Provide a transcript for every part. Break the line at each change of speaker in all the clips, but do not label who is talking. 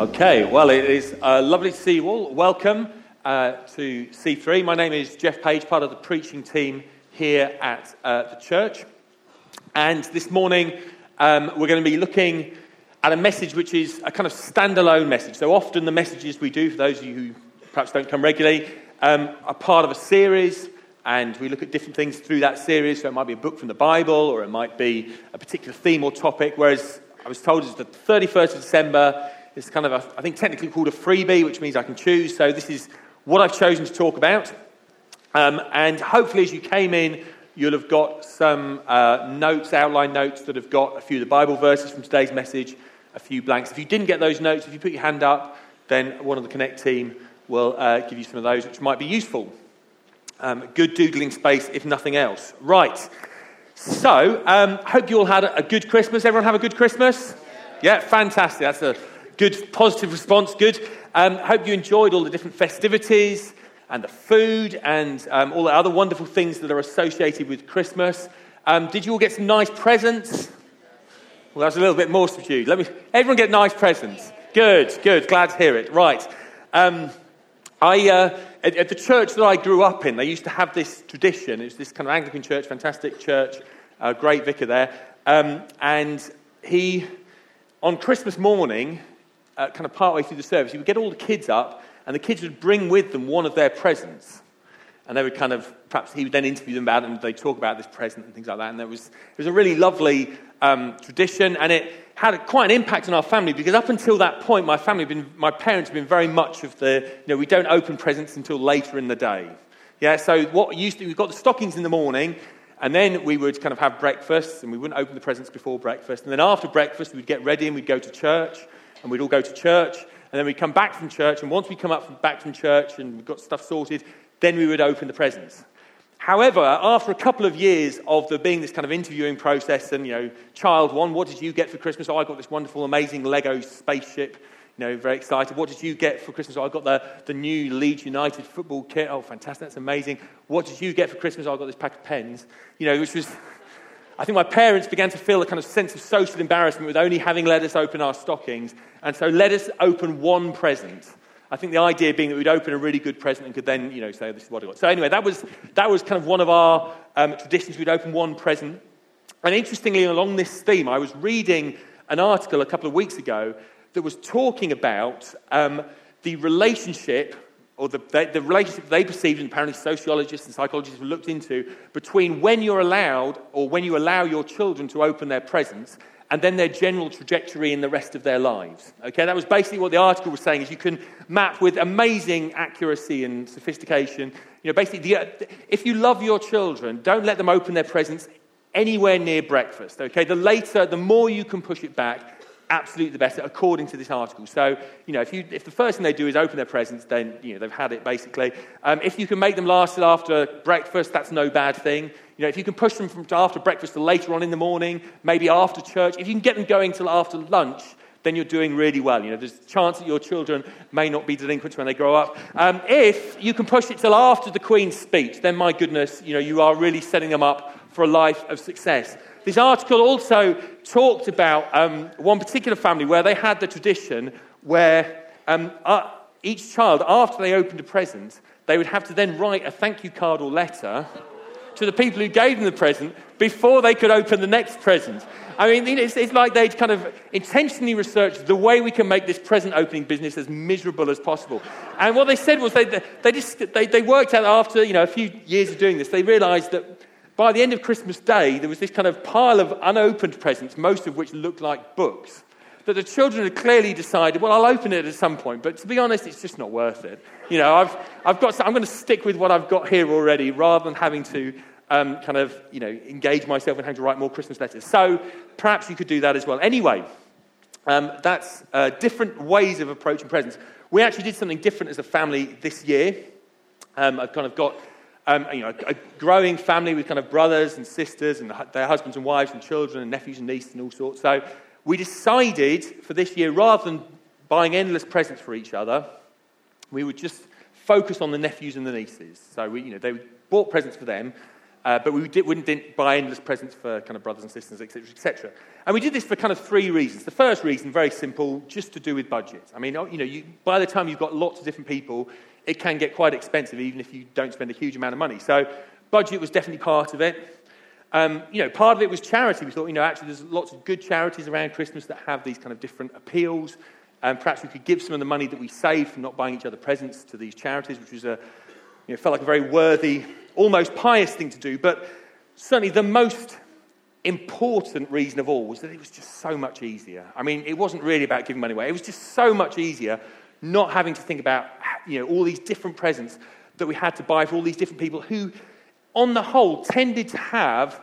Okay, well, it is uh, lovely to see you all. Welcome uh, to C3. My name is Geoff Page, part of the preaching team here at uh, the church. And this morning, um, we're going to be looking at a message which is a kind of standalone message. So often, the messages we do, for those of you who perhaps don't come regularly, um, are part of a series. And we look at different things through that series. So it might be a book from the Bible, or it might be a particular theme or topic. Whereas I was told it's the 31st of December it's kind of, a, I think, technically called a freebie, which means I can choose. So this is what I've chosen to talk about. Um, and hopefully, as you came in, you'll have got some uh, notes, outline notes that have got a few of the Bible verses from today's message, a few blanks. If you didn't get those notes, if you put your hand up, then one of the Connect team will uh, give you some of those, which might be useful. Um, good doodling space, if nothing else. Right. So, um, hope you all had a good Christmas. Everyone have a good Christmas? Yeah, yeah fantastic. That's a good positive response. Good. Um, hope you enjoyed all the different festivities and the food and um, all the other wonderful things that are associated with Christmas. Um, did you all get some nice presents? Well, that's a little bit more subdued. Let me. Everyone get nice presents. Good. Good. Glad to hear it. Right. Um, I, uh, at, the church that I grew up in, they used to have this tradition. It was this kind of Anglican church, fantastic church, great vicar there. Um, and he, on Christmas morning, uh, kind of partway through the service, you would get all the kids up, and the kids would bring with them one of their presents. And they would kind of, perhaps he would then interview them about it, and they'd talk about this present and things like that. And there was, it was a really lovely um, tradition, and it had a, quite an impact on our family because up until that point, my family, been, my parents had been very much of the, you know, we don't open presents until later in the day. Yeah, so what used to, we got the stockings in the morning, and then we would kind of have breakfast, and we wouldn't open the presents before breakfast. And then after breakfast, we'd get ready and we'd go to church and we'd all go to church, and then we'd come back from church, and once we come up from, back from church and we got stuff sorted, then we would open the presents. However, after a couple of years of there being this kind of interviewing process and, you know, child one, what did you get for Christmas? Oh, I got this wonderful, amazing Lego spaceship. You know, very excited. What did you get for Christmas? Oh, I got the, the new Leeds United football kit. Oh, fantastic. That's amazing. What did you get for Christmas? Oh, I got this pack of pens. You know, which was I think my parents began to feel a kind of sense of social embarrassment with only having let us open our stockings. And so let us open one present. I think the idea being that we'd open a really good present and could then, you know, say, oh, this is what I got. So anyway, that was, that was kind of one of our um, traditions. We'd open one present. And interestingly, along this theme, I was reading an article a couple of weeks ago that was talking about um, the relationship or the, the, the, relationship they perceived, and apparently sociologists and psychologists looked into, between when you're allowed or when you allow your children to open their presents and then their general trajectory in the rest of their lives. Okay, that was basically what the article was saying, is you can map with amazing accuracy and sophistication. You know, basically, the, if you love your children, don't let them open their presents anywhere near breakfast. Okay, the later, the more you can push it back, absolutely the best according to this article. So, you know, if, you, if the first thing they do is open their presents, then, you know, they've had it basically. Um, if you can make them last till after breakfast, that's no bad thing. You know, if you can push them from after breakfast to later on in the morning, maybe after church, if you can get them going till after lunch, then you're doing really well. You know, there's a chance that your children may not be delinquents when they grow up. Um, if you can push it till after the Queen's speech, then my goodness, you know, you are really setting them up for a life of success this article also talked about um, one particular family where they had the tradition where um, uh, each child, after they opened a present, they would have to then write a thank you card or letter to the people who gave them the present before they could open the next present. I mean, it's, it's like they'd kind of intentionally researched the way we can make this present opening business as miserable as possible. And what they said was they, they, just, they, they worked out after you know, a few years of doing this, they realized that by the end of Christmas Day, there was this kind of pile of unopened presents, most of which looked like books, that the children had clearly decided, well, I'll open it at some point, but to be honest, it's just not worth it. You know, I've, I've got, I'm going to stick with what I've got here already rather than having to um, kind of, you know, engage myself in having to write more Christmas letters. So perhaps you could do that as well. Anyway, um, that's uh, different ways of approaching presents. We actually did something different as a family this year. Um, I've kind of got um, you know, a growing family with kind of brothers and sisters and their husbands and wives and children and nephews and nieces and all sorts. So we decided for this year, rather than buying endless presents for each other, we would just focus on the nephews and the nieces. So we, you know, they bought presents for them, uh, but we did, not buy endless presents for kind of brothers and sisters, etc., etc. And we did this for kind of three reasons. The first reason, very simple, just to do with budget. I mean, you know, you, by the time you've got lots of different people, it can get quite expensive even if you don't spend a huge amount of money. So, budget was definitely part of it. Um, you know, part of it was charity. We thought, you know, actually there's lots of good charities around Christmas that have these kind of different appeals. And perhaps we could give some of the money that we saved from not buying each other presents to these charities, which was a, you know, felt like a very worthy, almost pious thing to do. But certainly the most important reason of all was that it was just so much easier. I mean, it wasn't really about giving money away. It was just so much easier not having to think about you know, all these different presents that we had to buy for all these different people who, on the whole, tended to have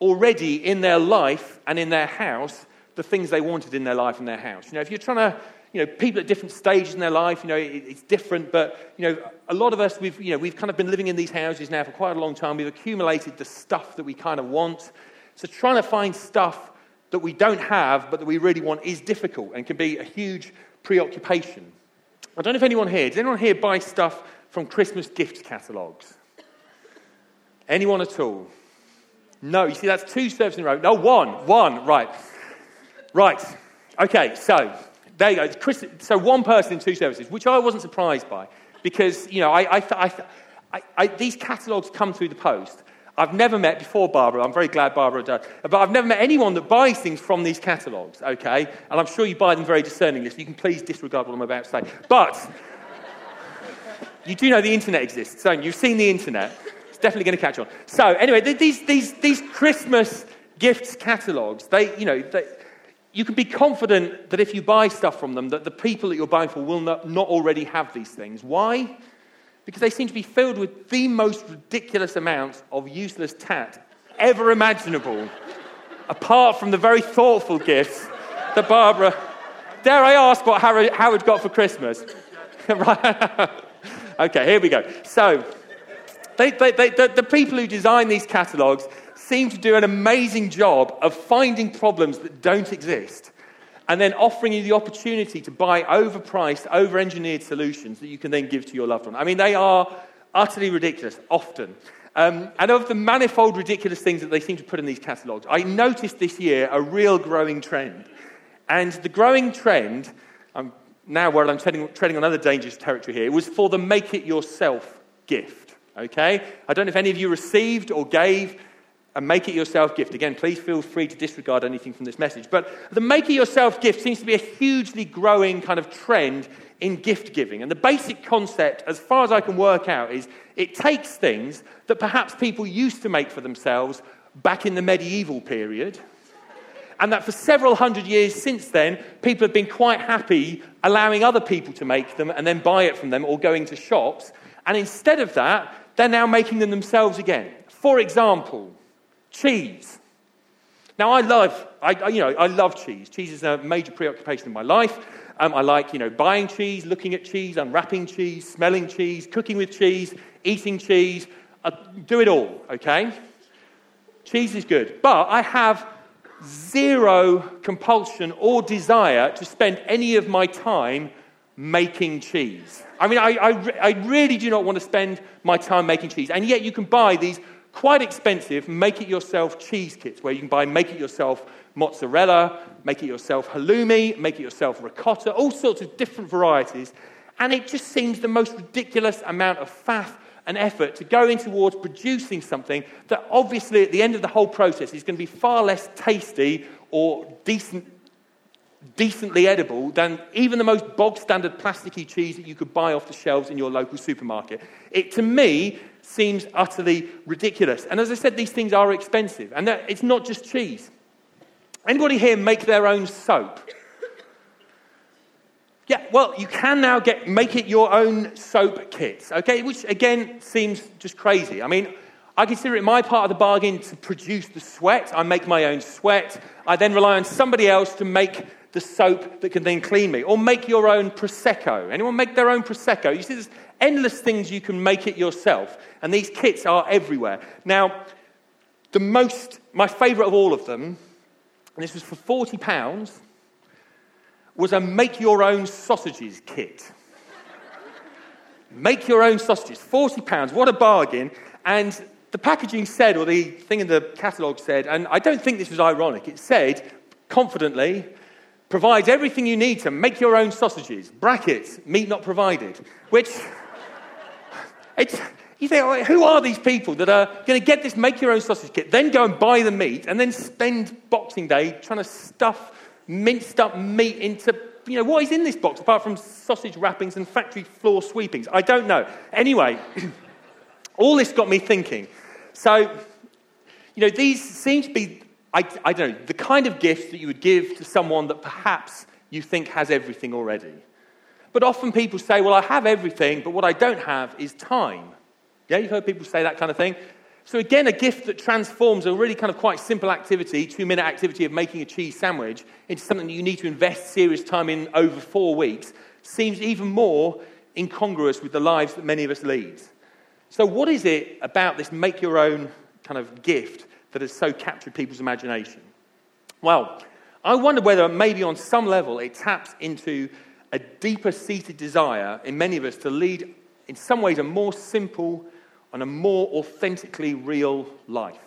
already in their life and in their house the things they wanted in their life and their house. You know, if you're trying to, you know, people at different stages in their life, you know, it, it's different, but, you know, a lot of us, we've, you know, we've kind of been living in these houses now for quite a long time. We've accumulated the stuff that we kind of want. So trying to find stuff that we don't have but that we really want is difficult and can be a huge preoccupation. I don't know if anyone here, does anyone here buy stuff from Christmas gift catalogues? Anyone at all? No, you see, that's two serves in a row. No, one, one, right. Right, okay, so there you go. Chris, so one person in two services, which I wasn't surprised by because, you know, I, I, I, these catalogues come through the post. I've never met before Barbara, I'm very glad Barbara does, but I've never met anyone that buys things from these catalogues, okay? And I'm sure you buy them very discerningly, so you can please disregard what I'm about to say. But you do know the internet exists, so you? have seen the internet. It's definitely going to catch on. So anyway, these, these, these Christmas gifts catalogues, they, you know, they, you can be confident that if you buy stuff from them, that the people that you're buying for will not, not already have these things. Why? because they seem to be filled with the most ridiculous amounts of useless tat ever imaginable, apart from the very thoughtful gifts that Barbara. Dare I ask what Howard got for Christmas? right. okay, here we go. So, they, they, they, the, the people who design these catalogues seem to do an amazing job of finding problems that don't exist and then offering you the opportunity to buy overpriced, over engineered solutions that you can then give to your loved one. I mean, they are utterly ridiculous often. Um, and of the manifold ridiculous things that they seem to put in these catalogues, I noticed this year a real growing trend. And the growing trend, I'm now where I'm treading, treading on other dangerous territory here, was for the make it yourself gift. Okay? I don't know if any of you received or gave a make it yourself gift. Again, please feel free to disregard anything from this message. But the make it yourself gift seems to be a hugely growing kind of trend in gift giving. And the basic concept, as far as I can work out, is it takes things that perhaps people used to make for themselves back in the medieval period. And that for several hundred years since then, people have been quite happy allowing other people to make them and then buy it from them or going to shops. And instead of that, they're now making them themselves again. For example, cheese. Now, I love, I, you know, I love cheese. Cheese is a major preoccupation in my life. Um, I like, you know, buying cheese, looking at cheese, unwrapping cheese, smelling cheese, cooking with cheese, eating cheese. I uh, do it all, okay? Cheese is good. But I have zero compulsion or desire to spend any of my time making cheese. I mean, I, I, I really do not want to spend my time making cheese. And yet you can buy these quite expensive make it yourself cheese kits where you can buy make it yourself mozzarella, make it yourself halloumi, make it yourself ricotta, all sorts of different varieties. And it just seems the most ridiculous amount of faff and effort to go in towards producing something that obviously at the end of the whole process is going to be far less tasty or decent, decently edible than even the most bog standard plasticky cheese that you could buy off the shelves in your local supermarket. It to me seems utterly ridiculous. And as I said, these things are expensive. And that, it's not just cheese. Anybody here make their own soap? Yeah, well, you can now get make it your own soap kits, okay? Which again seems just crazy. I mean, I consider it my part of the bargain to produce the sweat. I make my own sweat. I then rely on somebody else to make the soap that can then clean me. Or make your own Prosecco. Anyone make their own Prosecco? You see, there's endless things you can make it yourself. And these kits are everywhere. Now, the most, my favourite of all of them, and this was for £40, was a make your own sausages kit. make your own sausages, £40, what a bargain. And the packaging said, or the thing in the catalogue said, and I don't think this was ironic, it said confidently, provides everything you need to make your own sausages, brackets, meat not provided, which it's, you think, who are these people that are going to get this make your own sausage kit, then go and buy the meat, and then spend Boxing Day trying to stuff minced up meat into, you know, what is in this box apart from sausage wrappings and factory floor sweepings? I don't know. Anyway, all this got me thinking. So, you know, these seem to be I, I don't know, the kind of gift that you would give to someone that perhaps you think has everything already. But often people say, well, I have everything, but what I don't have is time. Yeah, you've heard people say that kind of thing. So, again, a gift that transforms a really kind of quite simple activity, two minute activity of making a cheese sandwich, into something that you need to invest serious time in over four weeks seems even more incongruous with the lives that many of us lead. So, what is it about this make your own kind of gift that has so captured people's imagination? Well, I wonder whether maybe on some level it taps into a deeper seated desire in many of us to lead, in some ways, a more simple and a more authentically real life.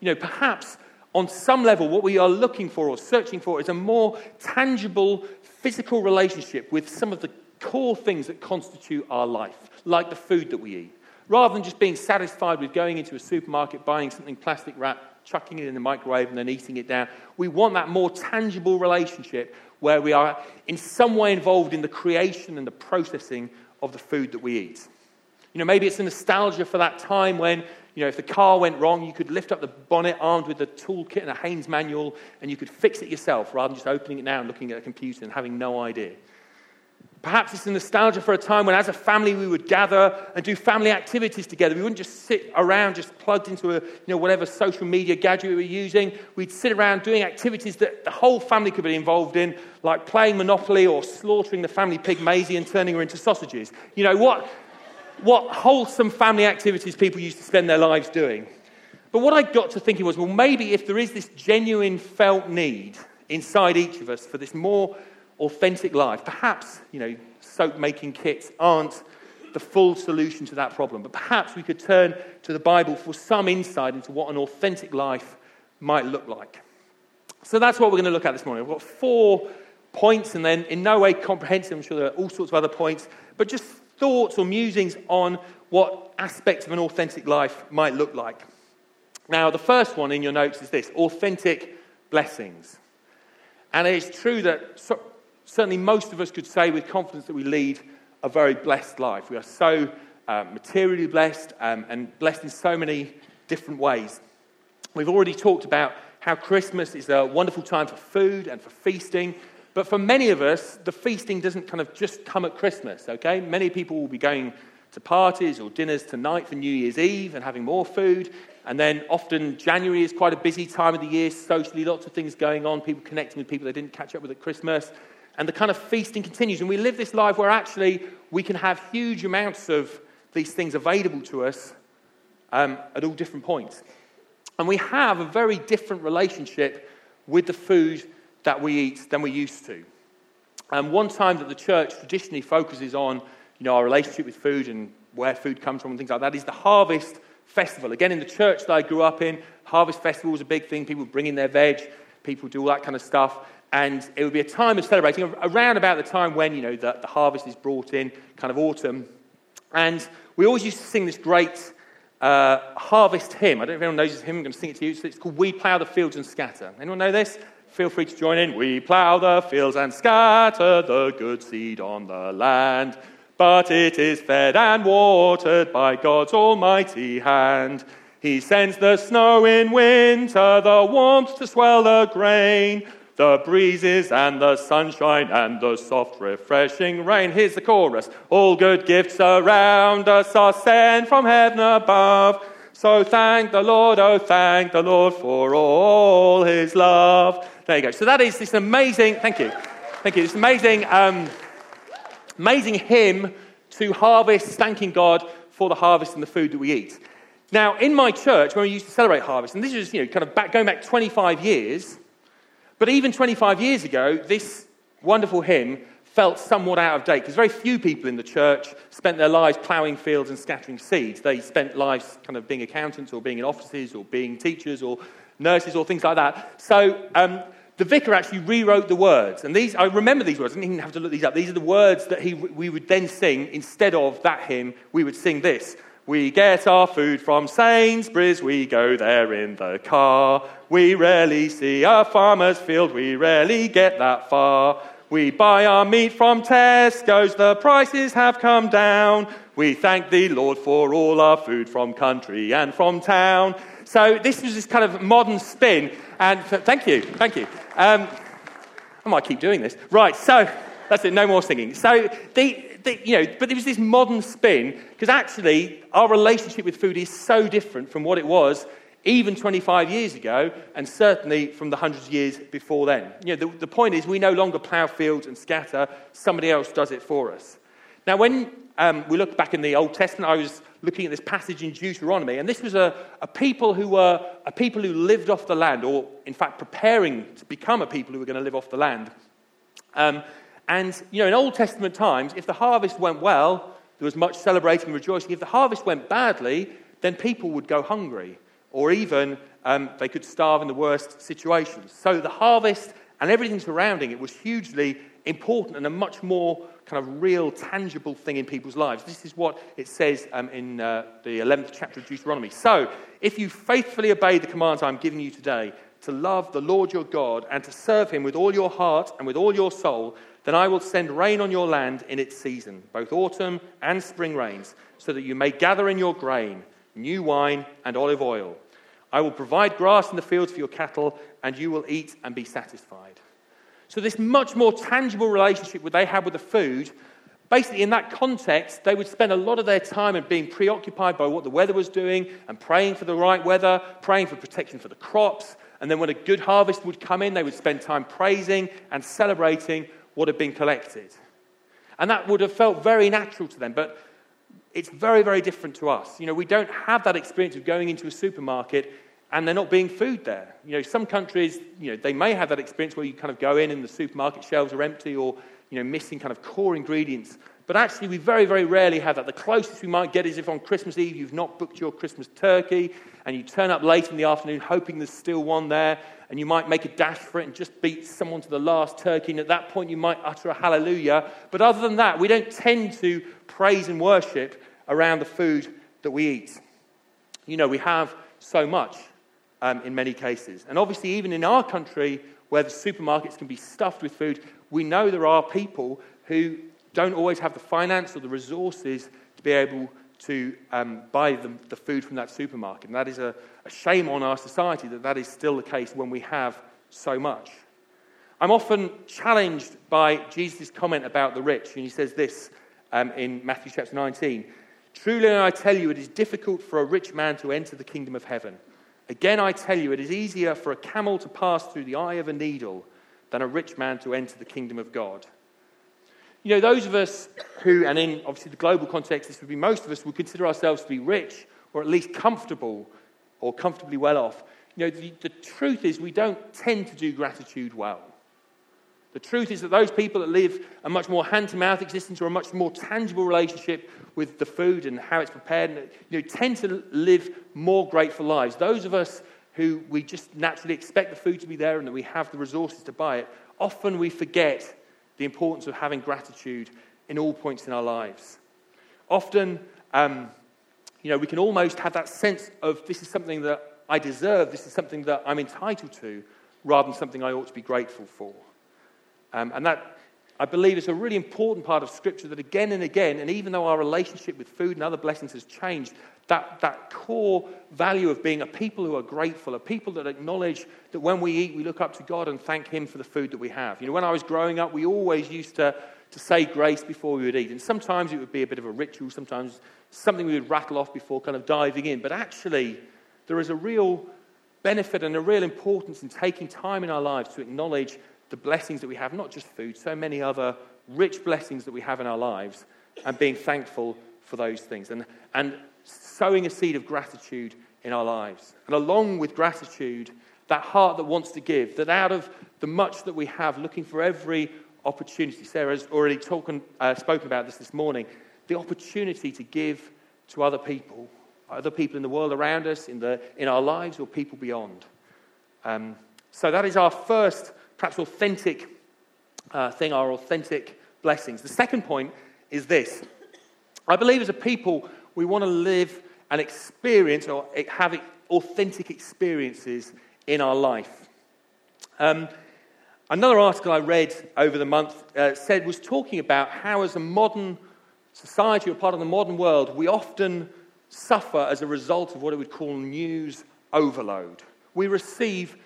You know, perhaps on some level, what we are looking for or searching for is a more tangible physical relationship with some of the core things that constitute our life, like the food that we eat, rather than just being satisfied with going into a supermarket, buying something plastic wrapped, chucking it in the microwave, and then eating it down. We want that more tangible relationship where we are in some way involved in the creation and the processing of the food that we eat. You know, maybe it's a nostalgia for that time when, you know, if the car went wrong, you could lift up the bonnet armed with a toolkit and a Haynes manual and you could fix it yourself rather than just opening it now and looking at a computer and having no idea. Perhaps it's a nostalgia for a time when, as a family, we would gather and do family activities together. We wouldn't just sit around just plugged into a, you know, whatever social media gadget we were using. We'd sit around doing activities that the whole family could be involved in, like playing Monopoly or slaughtering the family pig Maisie and turning her into sausages. You know, what, what wholesome family activities people used to spend their lives doing. But what I got to thinking was well, maybe if there is this genuine felt need inside each of us for this more authentic life. Perhaps, you know, soap making kits aren't the full solution to that problem, but perhaps we could turn to the Bible for some insight into what an authentic life might look like. So that's what we're going to look at this morning. We've got four points, and then in no way comprehensive, I'm sure there are all sorts of other points, but just thoughts or musings on what aspects of an authentic life might look like. Now, the first one in your notes is this authentic blessings. And it's true that certainly most of us could say with confidence that we lead a very blessed life. We are so uh, materially blessed um, and blessed in so many different ways. We've already talked about how Christmas is a wonderful time for food and for feasting. But for many of us, the feasting doesn't kind of just come at Christmas, okay? Many people will be going to parties or dinners tonight for New Year's Eve and having more food. And then often January is quite a busy time of the year socially, lots of things going on, people connecting with people they didn't catch up with at Christmas. And the kind of feasting continues. And we live this life where actually we can have huge amounts of these things available to us um, at all different points. And we have a very different relationship with the food that we eat than we used to. And um, one time that the church traditionally focuses on you know, our relationship with food and where food comes from and things like that is the harvest festival. Again, in the church that I grew up in, harvest festival was a big thing. People bring in their veg, people do all that kind of stuff. And it would be a time of celebrating around about the time when, you know, the, the harvest is brought in, kind of autumn. And we always used to sing this great uh, harvest hymn. I don't know if anyone knows this hymn. I'm going to sing it to you. It's called We Plough the Fields and Scatter. Anyone know this? Feel free to join in. We plough the fields and scatter the good seed on the land, but it is fed and watered by God's almighty hand. He sends the snow in winter, the warmth to swell the grain, the breezes and the sunshine and the soft, refreshing rain. Here's the chorus. All good gifts around us are sent from heaven above. So thank the Lord, oh, thank the Lord for all his love. There you go. So that is this amazing, thank you, thank you, this amazing, um, amazing hymn to harvest, thanking God for the harvest and the food that we eat. Now, in my church, when we used to celebrate harvest, and this is, you know, kind of back, going back 25 years, but even 25 years ago, this wonderful hymn felt somewhat out of date because very few people in the church spent their lives ploughing fields and scattering seeds. They spent lives kind of being accountants or being in offices or being teachers or nurses or things like that. So um, the vicar actually rewrote the words. And these, I remember these words. I didn't even have to look these up. These are the words that he, we would then sing instead of that hymn. We would sing this. We get our food from Sainsbury's, we go there in the car. We rarely see a farmer's field, we rarely get that far. We buy our meat from Tesco's, the prices have come down. We thank the Lord for all our food from country and from town. So this is this kind of modern spin, and thank you, thank you. Um, I might keep doing this. Right, so that's it, no more singing. So, the, the, you know, but there was this modern spin, because actually our relationship with food is so different from what it was even 25 years ago, and certainly from the hundreds of years before then. You know, the, the point is we no longer plough fields and scatter, somebody else does it for us. Now, when um, we look back in the Old Testament, I was looking at this passage in Deuteronomy, and this was a, a people who were a people who lived off the land, or in fact preparing to become a people who were going to live off the land. Um, and, you know, in Old Testament times, if the harvest went well, there was much celebrating and rejoicing. If the harvest went badly, then people would go hungry, or even um, they could starve in the worst situations. So the harvest and everything surrounding it was hugely important and a much more kind of real, tangible thing in people's lives. This is what it says um, in uh, the 11th chapter of Deuteronomy. So, if you faithfully obey the commands I'm giving you today, to love the Lord your God and to serve him with all your heart and with all your soul, then I will send rain on your land in its season, both autumn and spring rains, so that you may gather in your grain, new wine, and olive oil. I will provide grass in the fields for your cattle, and you will eat and be satisfied. So, this much more tangible relationship they had with the food, basically, in that context, they would spend a lot of their time and being preoccupied by what the weather was doing and praying for the right weather, praying for protection for the crops. And then, when a good harvest would come in, they would spend time praising and celebrating what had been collected. And that would have felt very natural to them, but it's very, very different to us. You know, we don't have that experience of going into a supermarket and there not being food there. You know, some countries, you know, they may have that experience where you kind of go in and the supermarket shelves are empty or, you know, missing kind of core ingredients but actually, we very, very rarely have that. The closest we might get is if on Christmas Eve you've not booked your Christmas turkey and you turn up late in the afternoon hoping there's still one there and you might make a dash for it and just beat someone to the last turkey. And at that point, you might utter a hallelujah. But other than that, we don't tend to praise and worship around the food that we eat. You know, we have so much um, in many cases. And obviously, even in our country, where the supermarkets can be stuffed with food, we know there are people who don't always have the finance or the resources to be able to um, buy the, the, food from that supermarket. And that is a, a shame on our society that that is still the case when we have so much. I'm often challenged by Jesus' comment about the rich, and he says this um, in Matthew chapter 19 Truly, I tell you, it is difficult for a rich man to enter the kingdom of heaven. Again, I tell you, it is easier for a camel to pass through the eye of a needle than a rich man to enter the kingdom of God. You know, those of us who, and in obviously the global context, this would be most of us, would consider ourselves to be rich or at least comfortable or comfortably well off. You know, the, the truth is we don't tend to do gratitude well. The truth is that those people that live a much more hand to mouth existence or a much more tangible relationship with the food and how it's prepared and, you know, tend to live more grateful lives. Those of us who we just naturally expect the food to be there and that we have the resources to buy it, often we forget the importance of having gratitude in all points in our lives. Often, um, you know, we can almost have that sense of this is something that I deserve, this is something that I'm entitled to, rather than something I ought to be grateful for. Um, and that I believe it's a really important part of Scripture that again and again, and even though our relationship with food and other blessings has changed, that, that core value of being a people who are grateful, a people that acknowledge that when we eat, we look up to God and thank Him for the food that we have. You know, when I was growing up, we always used to, to say grace before we would eat. And sometimes it would be a bit of a ritual, sometimes something we would rattle off before kind of diving in. But actually, there is a real benefit and a real importance in taking time in our lives to acknowledge the blessings that we have, not just food, so many other rich blessings that we have in our lives, and being thankful for those things and, and sowing a seed of gratitude in our lives. And along with gratitude, that heart that wants to give, that out of the much that we have, looking for every opportunity. Sarah's already uh, spoken about this this morning the opportunity to give to other people, other people in the world around us, in, the, in our lives, or people beyond. Um, so that is our first perhaps authentic uh, thing are authentic blessings. The second point is this I believe as a people, we want to live and experience or have authentic experiences in our life. Um, another article I read over the month uh, said was talking about how, as a modern society or part of the modern world, we often suffer as a result of what I would call news overload. We receive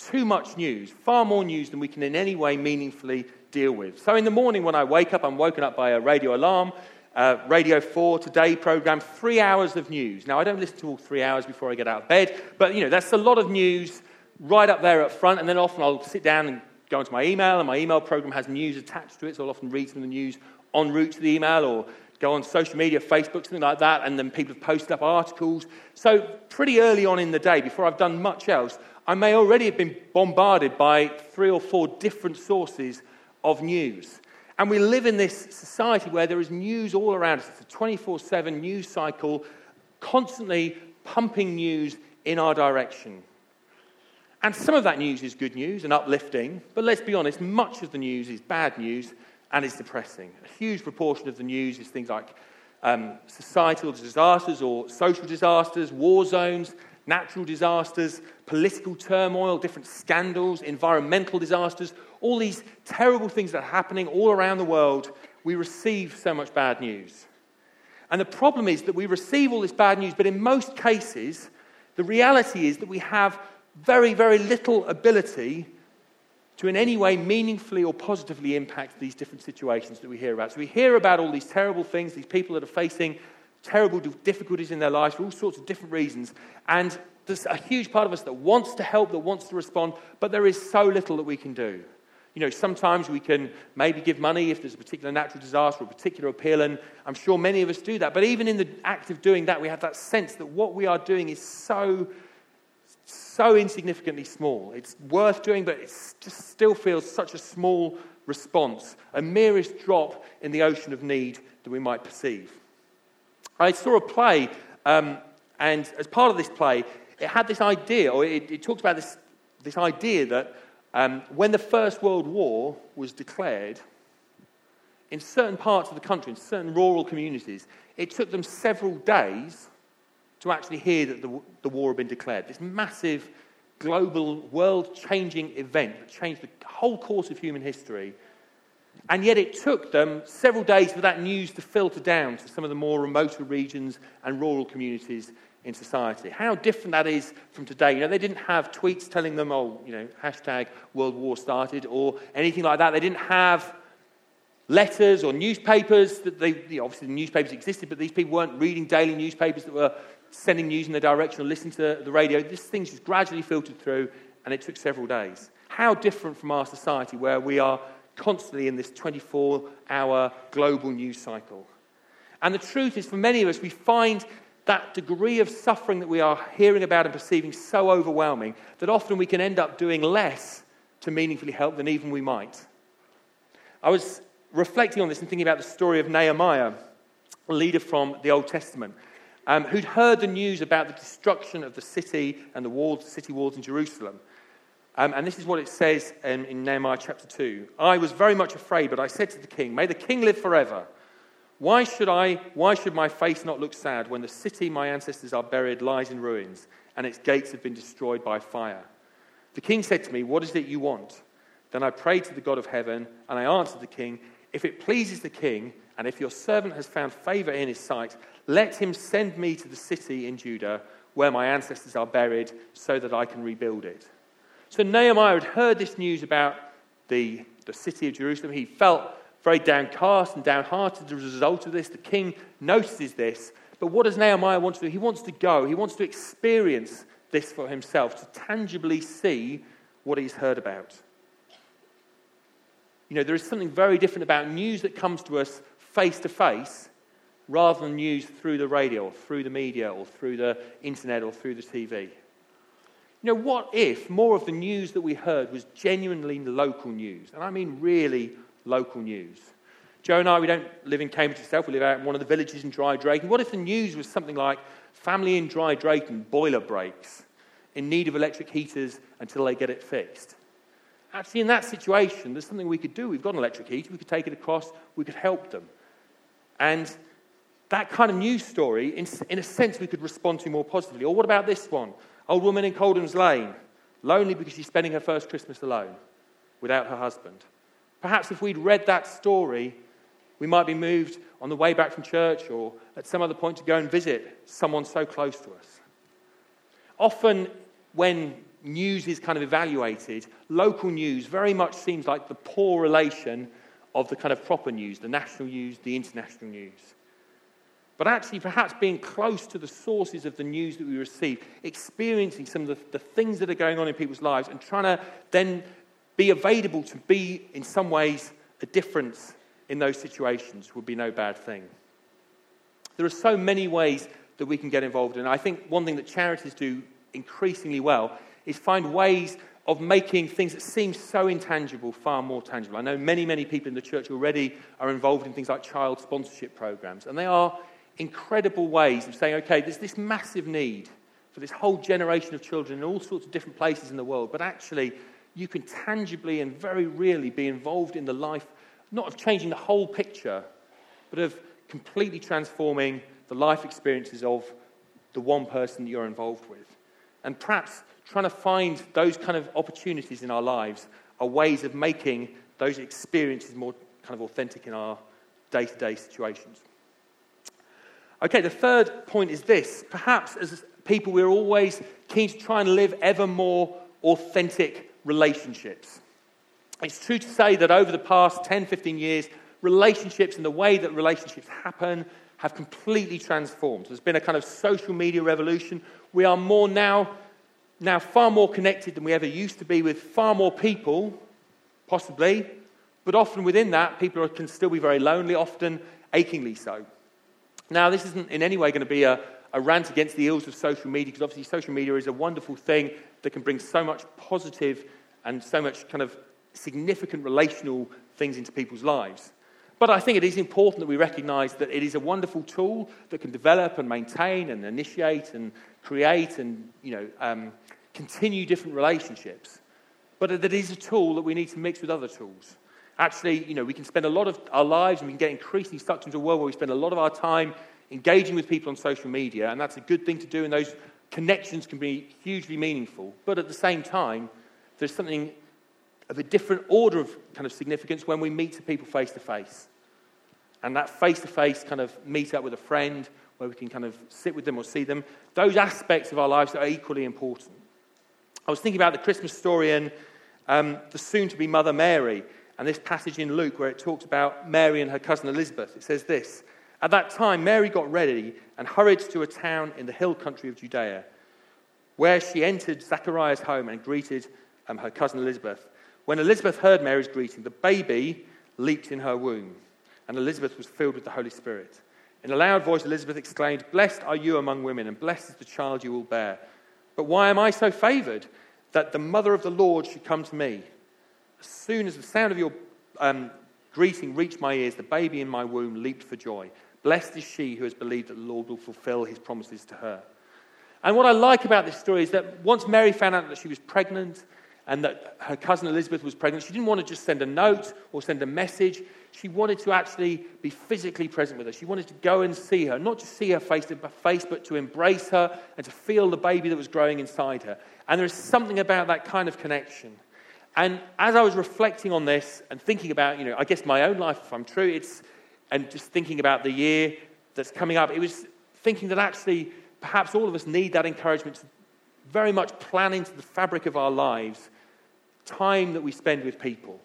too much news, far more news than we can in any way meaningfully deal with. So in the morning when I wake up, I'm woken up by a radio alarm, uh, Radio 4 Today program, three hours of news. Now, I don't listen to all three hours before I get out of bed, but, you know, that's a lot of news right up there at front, and then often I'll sit down and go into my email, and my email program has news attached to it, so I'll often read some of the news en route to the email or go on social media, Facebook, something like that, and then people have posted up articles. So pretty early on in the day, before I've done much else, I may already have been bombarded by three or four different sources of news. And we live in this society where there is news all around us. It's a 24 7 news cycle, constantly pumping news in our direction. And some of that news is good news and uplifting, but let's be honest, much of the news is bad news and it's depressing. A huge proportion of the news is things like um, societal disasters or social disasters, war zones, natural disasters, political turmoil, different scandals, environmental disasters, all these terrible things that are happening all around the world, we receive so much bad news. And the problem is that we receive all this bad news, but in most cases, the reality is that we have very, very little ability to, in any way, meaningfully or positively impact these different situations that we hear about. So we hear about all these terrible things, these people that are facing terrible difficulties in their lives for all sorts of different reasons. And there's a huge part of us that wants to help, that wants to respond, but there is so little that we can do. You know, sometimes we can maybe give money if there's a particular natural disaster or a particular appeal, and I'm sure many of us do that. But even in the act of doing that, we have that sense that what we are doing is so, so insignificantly small. It's worth doing, but it just still feels such a small response, a merest drop in the ocean of need that we might perceive. I saw a play, um, and as part of this play, it had this idea, or it, it talked about this, this idea that um, when the First World War was declared, in certain parts of the country, in certain rural communities, it took them several days to actually hear that the, the war had been declared. This massive, global, world changing event that changed the whole course of human history and yet it took them several days for that news to filter down to some of the more remoter regions and rural communities in society. How different that is from today. You know, they didn't have tweets telling them, oh, you know, hashtag World War started or anything like that. They didn't have letters or newspapers that they, you know, obviously the newspapers existed, but these people weren't reading daily newspapers that were sending news in their direction or listening to the radio. This thing just gradually filtered through and it took several days. How different from our society where we are constantly in this 24 hour global news cycle. And the truth is, for many of us, we find that degree of suffering that we are hearing about and perceiving so overwhelming that often we can end up doing less to meaningfully help than even we might. I was reflecting on this and thinking about the story of Nehemiah, a leader from the Old Testament, um, who'd heard the news about the destruction of the city and the walls, city walls in Jerusalem. Um, and this is what it says um, in Nehemiah chapter 2. I was very much afraid, but I said to the king, May the king live forever. Why should I, why should my face not look sad when the city my ancestors are buried lies in ruins and its gates have been destroyed by fire? The king said to me, What is it you want? Then I prayed to the God of heaven, and I answered the king, If it pleases the king, and if your servant has found favor in his sight, let him send me to the city in Judah where my ancestors are buried so that I can rebuild it. So Nehemiah had heard this news about the, the city of Jerusalem. He felt very downcast and downhearted as a result of this. The king notices this. But what does Nehemiah want to do? He wants to go, he wants to experience this for himself, to tangibly see what he's heard about. You know, there is something very different about news that comes to us face to face rather than news through the radio or through the media or through the internet or through the TV. You know, what if more of the news that we heard was genuinely local news? And I mean really local news. Joe and I, we don't live in Cambridge itself, we live out in one of the villages in Drayton. What if the news was something like family in Drayton, boiler breaks, in need of electric heaters until they get it fixed? Actually, in that situation, there's something we could do. We've got an electric heater, we could take it across, we could help them. And that kind of news story, in, in a sense, we could respond to more positively. Or what about this one? Old woman in Coldham's Lane, lonely because she's spending her first Christmas alone without her husband. Perhaps if we'd read that story, we might be moved on the way back from church or at some other point to go and visit someone so close to us. Often, when news is kind of evaluated, local news very much seems like the poor relation of the kind of proper news, the national news, the international news. But actually, perhaps being close to the sources of the news that we receive, experiencing some of the, the things that are going on in people's lives, and trying to then be available to be, in some ways, a difference in those situations would be no bad thing. There are so many ways that we can get involved in. I think one thing that charities do increasingly well is find ways of making things that seem so intangible far more tangible. I know many, many people in the church already are involved in things like child sponsorship programs, and they are incredible ways of saying, okay, there's this massive need for this whole generation of children in all sorts of different places in the world, but actually, you can tangibly and very really be involved in the life, not of changing the whole picture, but of completely transforming the life experiences of the one person that you're involved with. And perhaps trying to find those kind of opportunities in our lives are ways of making those experiences more kind of authentic in our day to day situations. Okay, the third point is this. Perhaps as people, we're always keen to try and live ever more authentic relationships. It's true to say that over the past 10, 15 years, relationships and the way that relationships happen have completely transformed. There's been a kind of social media revolution. We are more now, now far more connected than we ever used to be with far more people, possibly, but often within that, people can still be very lonely, often achingly so. Now, this isn't in any way going to be a, a rant against the ills of social media, because obviously social media is a wonderful thing that can bring so much positive and so much kind of significant relational things into people's lives. But I think it is important that we recognize that it is a wonderful tool that can develop and maintain and initiate and create and you know, um, continue different relationships. But that it is a tool that we need to mix with other tools. Actually, you know, we can spend a lot of our lives and we can get increasingly sucked into a world where we spend a lot of our time engaging with people on social media, and that's a good thing to do, and those connections can be hugely meaningful. But at the same time, there's something of a different order of kind of significance when we meet people face to face. And that face to face kind of meet up with a friend where we can kind of sit with them or see them, those aspects of our lives that are equally important. I was thinking about the Christmas story and um, the soon to be Mother Mary and this passage in Luke where it talks about Mary and her cousin Elizabeth. It says this At that time, Mary got ready and hurried to a town in the hill country of Judea, where she entered Zachariah's home and greeted um, her cousin Elizabeth. When Elizabeth heard Mary's greeting, the baby leaped in her womb, and Elizabeth was filled with the Holy Spirit. In a loud voice, Elizabeth exclaimed, Blessed are you among women, and blessed is the child you will bear. But why am I so favored that the mother of the Lord should come to me? As soon as the sound of your um, greeting reached my ears, the baby in my womb leaped for joy. Blessed is she who has believed that the Lord will fulfill his promises to her. And what I like about this story is that once Mary found out that she was pregnant and that her cousin Elizabeth was pregnant, she didn't want to just send a note or send a message. She wanted to actually be physically present with her. She wanted to go and see her, not just see her face to face, but to embrace her and to feel the baby that was growing inside her. And there is something about that kind of connection and as I was reflecting on this and thinking about, you know, I guess my own life, if I'm true, it's, and just thinking about the year that's coming up, it was thinking that actually perhaps all of us need that encouragement to very much plan into the fabric of our lives time that we spend with people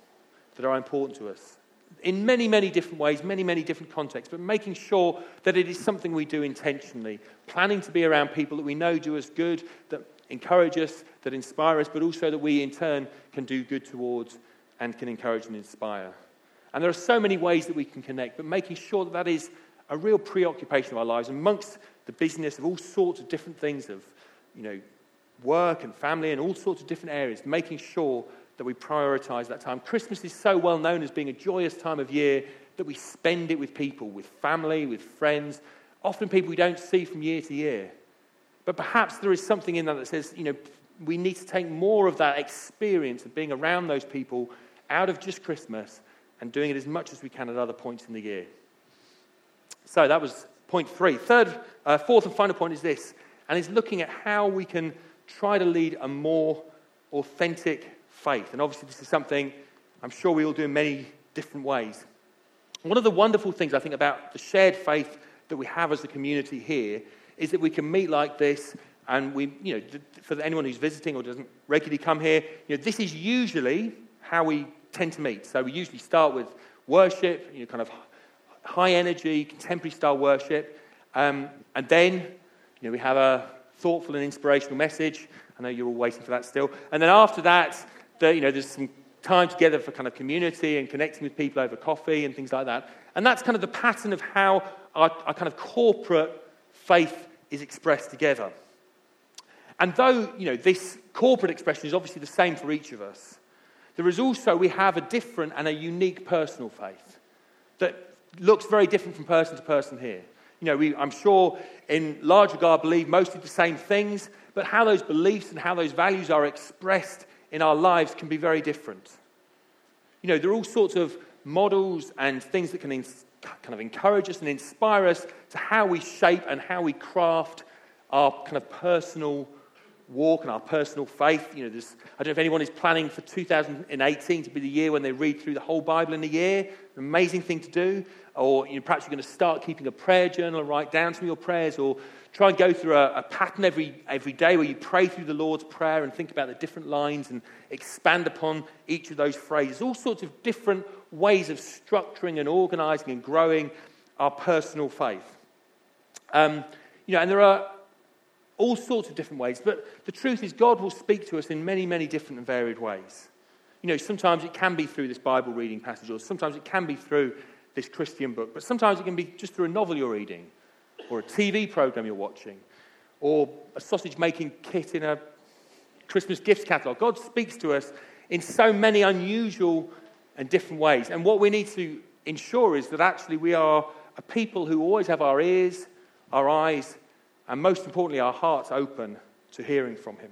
that are important to us in many, many different ways, many, many different contexts, but making sure that it is something we do intentionally, planning to be around people that we know do us good, that encourage us, that inspire us, but also that we in turn can do good towards and can encourage and inspire. And there are so many ways that we can connect, but making sure that that is a real preoccupation of our lives amongst the business of all sorts of different things of, you know, work and family and all sorts of different areas, making sure that we prioritize that time. Christmas is so well known as being a joyous time of year that we spend it with people, with family, with friends, often people we don't see from year to year. But perhaps there is something in that that says, you know, we need to take more of that experience of being around those people out of just Christmas and doing it as much as we can at other points in the year. So that was point three. Third, uh, fourth and final point is this, and it's looking at how we can try to lead a more authentic faith. And obviously, this is something I'm sure we all do in many different ways. One of the wonderful things I think about the shared faith that we have as a community here is that we can meet like this. And we, you know, for anyone who's visiting or doesn't regularly come here, you know, this is usually how we tend to meet. So we usually start with worship, you know, kind of high energy, contemporary style worship. Um, and then, you know, we have a thoughtful and inspirational message. I know you're all waiting for that still. And then after that, the, you know, there's some time together for kind of community and connecting with people over coffee and things like that. And that's kind of the pattern of how our, our kind of corporate faith is expressed together. And though, you know, this corporate expression is obviously the same for each of us, there is also, we have a different and a unique personal faith that looks very different from person to person here. You know, we, I'm sure in large regard believe mostly the same things, but how those beliefs and how those values are expressed in our lives can be very different. You know, there are all sorts of models and things that can kind of encourage us and inspire us to how we shape and how we craft our kind of personal walk and our personal faith. You know, this, I don't know if anyone is planning for 2018 to be the year when they read through the whole Bible in a year. An amazing thing to do. Or you know, perhaps you're going to start keeping a prayer journal and write down some of your prayers, or try and go through a, a pattern every, every day where you pray through the Lord's Prayer and think about the different lines and expand upon each of those phrases. All sorts of different ways of structuring and organizing and growing our personal faith. Um, you know, and there are all sorts of different ways, but the truth is, God will speak to us in many, many different and varied ways. You know, sometimes it can be through this Bible reading passage, or sometimes it can be through this Christian book, but sometimes it can be just through a novel you're reading, or a TV program you're watching, or a sausage making kit in a Christmas gifts catalogue. God speaks to us in so many unusual and different ways. And what we need to ensure is that actually we are a people who always have our ears, our eyes, and most importantly, our hearts open to hearing from Him.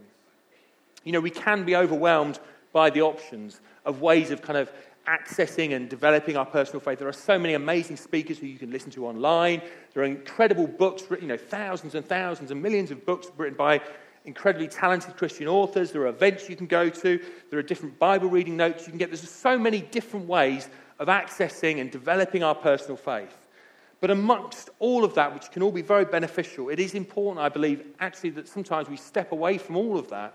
You know, we can be overwhelmed by the options of ways of kind of accessing and developing our personal faith. There are so many amazing speakers who you can listen to online. There are incredible books written, you know, thousands and thousands and millions of books written by incredibly talented Christian authors. There are events you can go to. There are different Bible reading notes you can get. There's so many different ways of accessing and developing our personal faith. But amongst all of that, which can all be very beneficial, it is important, I believe, actually, that sometimes we step away from all of that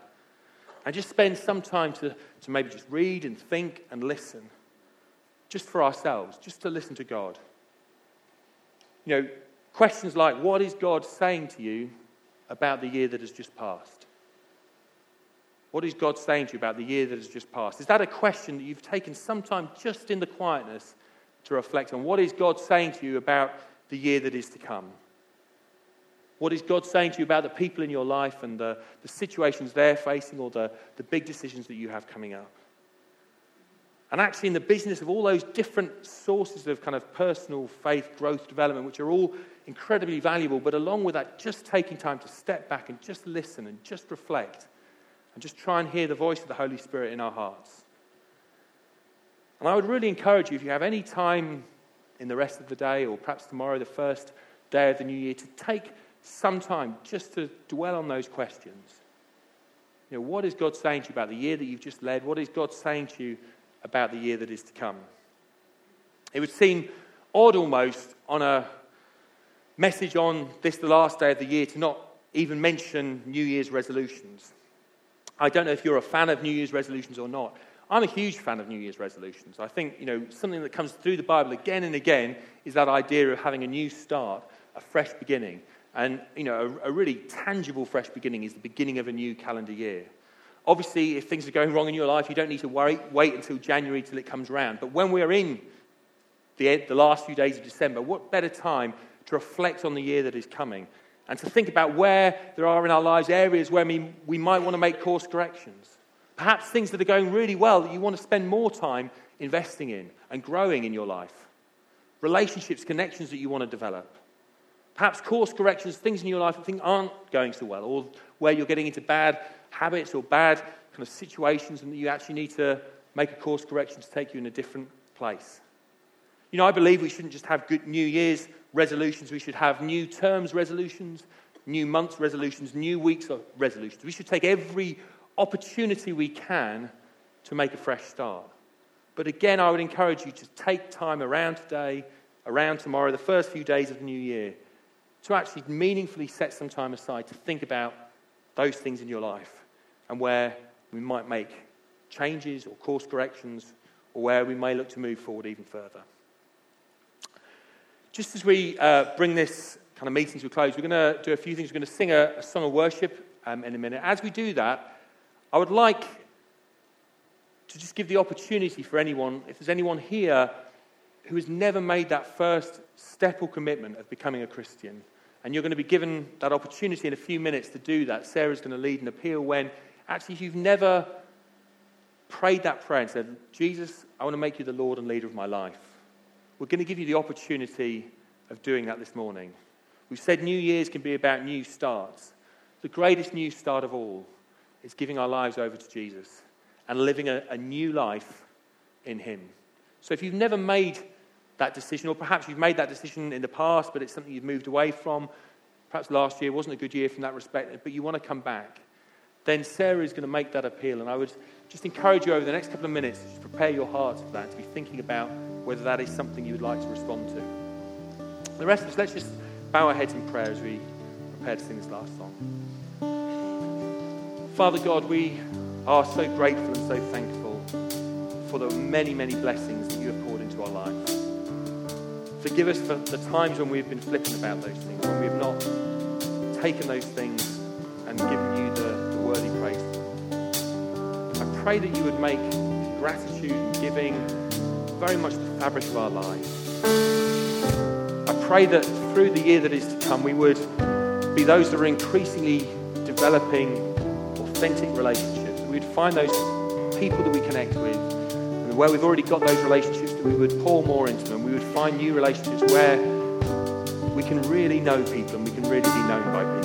and just spend some time to, to maybe just read and think and listen, just for ourselves, just to listen to God. You know, questions like, What is God saying to you about the year that has just passed? What is God saying to you about the year that has just passed? Is that a question that you've taken some time just in the quietness to reflect on? What is God saying to you about the year that is to come? What is God saying to you about the people in your life and the, the situations they're facing or the, the big decisions that you have coming up? And actually, in the business of all those different sources of kind of personal faith, growth, development, which are all incredibly valuable, but along with that, just taking time to step back and just listen and just reflect and just try and hear the voice of the Holy Spirit in our hearts. And I would really encourage you, if you have any time in the rest of the day or perhaps tomorrow, the first day of the new year, to take some time just to dwell on those questions. You know, what is God saying to you about the year that you've just led? What is God saying to you about the year that is to come. It would seem odd almost on a message on this, the last day of the year, to not even mention New Year's resolutions. I don't know if you're a fan of New Year's resolutions or not. I'm a huge fan of New Year's resolutions. I think, you know, something that comes through the Bible again and again is that idea of having a new start, a fresh beginning. And, you know, a, a really tangible fresh beginning is the beginning of a new calendar year obviously, if things are going wrong in your life, you don't need to worry. Wait until January till it comes round. But when we're in the, the last few days of December, what better time to reflect on the year that is coming and to think about where there are in our lives areas where we, we might want to make course corrections? Perhaps things that are going really well that you want to spend more time investing in and growing in your life. Relationships, connections that you want to develop. Perhaps course corrections, things in your life that think aren't going so well, or where you're getting into bad habits or bad kind of situations, and that you actually need to make a course correction to take you in a different place. You know, I believe we shouldn't just have good New Year's resolutions, we should have new terms resolutions, new months resolutions, new weeks resolutions. We should take every opportunity we can to make a fresh start. But again, I would encourage you to take time around today, around tomorrow, the first few days of the new year, to actually meaningfully set some time aside to think about those things in your life and where we might make changes or course corrections or where we may look to move forward even further. Just as we uh, bring this kind of meeting to a close, we're going to do a few things. We're going to sing a, a song of worship um, in a minute. As we do that, I would like to just give the opportunity for anyone, if there's anyone here who has never made that first step or commitment of becoming a Christian, and you're going to be given that opportunity in a few minutes to do that. Sarah's going to lead an appeal when Actually, if you've never prayed that prayer and said, Jesus, I want to make you the Lord and leader of my life, we're going to give you the opportunity of doing that this morning. We've said New Year's can be about new starts. The greatest new start of all is giving our lives over to Jesus and living a, a new life in Him. So if you've never made that decision, or perhaps you've made that decision in the past, but it's something you've moved away from, perhaps last year wasn't a good year from that respect, but you want to come back then Sarah is going to make that appeal. And I would just encourage you over the next couple of minutes to prepare your hearts for that, to be thinking about whether that is something you would like to respond to. The rest of us, let's just bow our heads in prayer as we prepare to sing this last song. Father God, we are so grateful and so thankful for the many, many blessings that you have poured into our lives. Forgive us for the times when we've been flippant about those things, when we have not taken those things and given already prayed for. I pray that you would make gratitude and giving very much the fabric of our lives. I pray that through the year that is to come, we would be those that are increasingly developing authentic relationships. We'd find those people that we connect with, and where we've already got those relationships, that we would pour more into them. We would find new relationships where we can really know people and we can really be known by people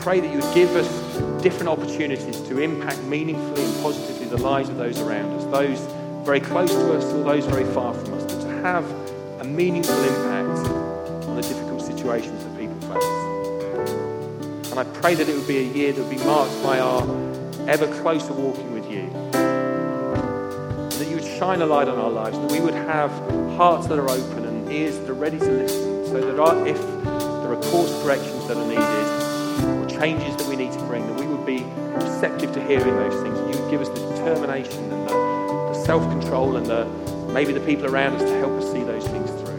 pray that you would give us different opportunities to impact meaningfully and positively the lives of those around us, those very close to us and those very far from us, but to have a meaningful impact on the difficult situations that people face. And I pray that it would be a year that would be marked by our ever closer walking with you. that you would shine a light on our lives, that we would have hearts that are open and ears that are ready to listen, so that our, if there are course corrections that are needed, changes that we need to bring, that we would be receptive to hearing those things. You would give us the determination and the, the self control and the, maybe the people around us to help us see those things through.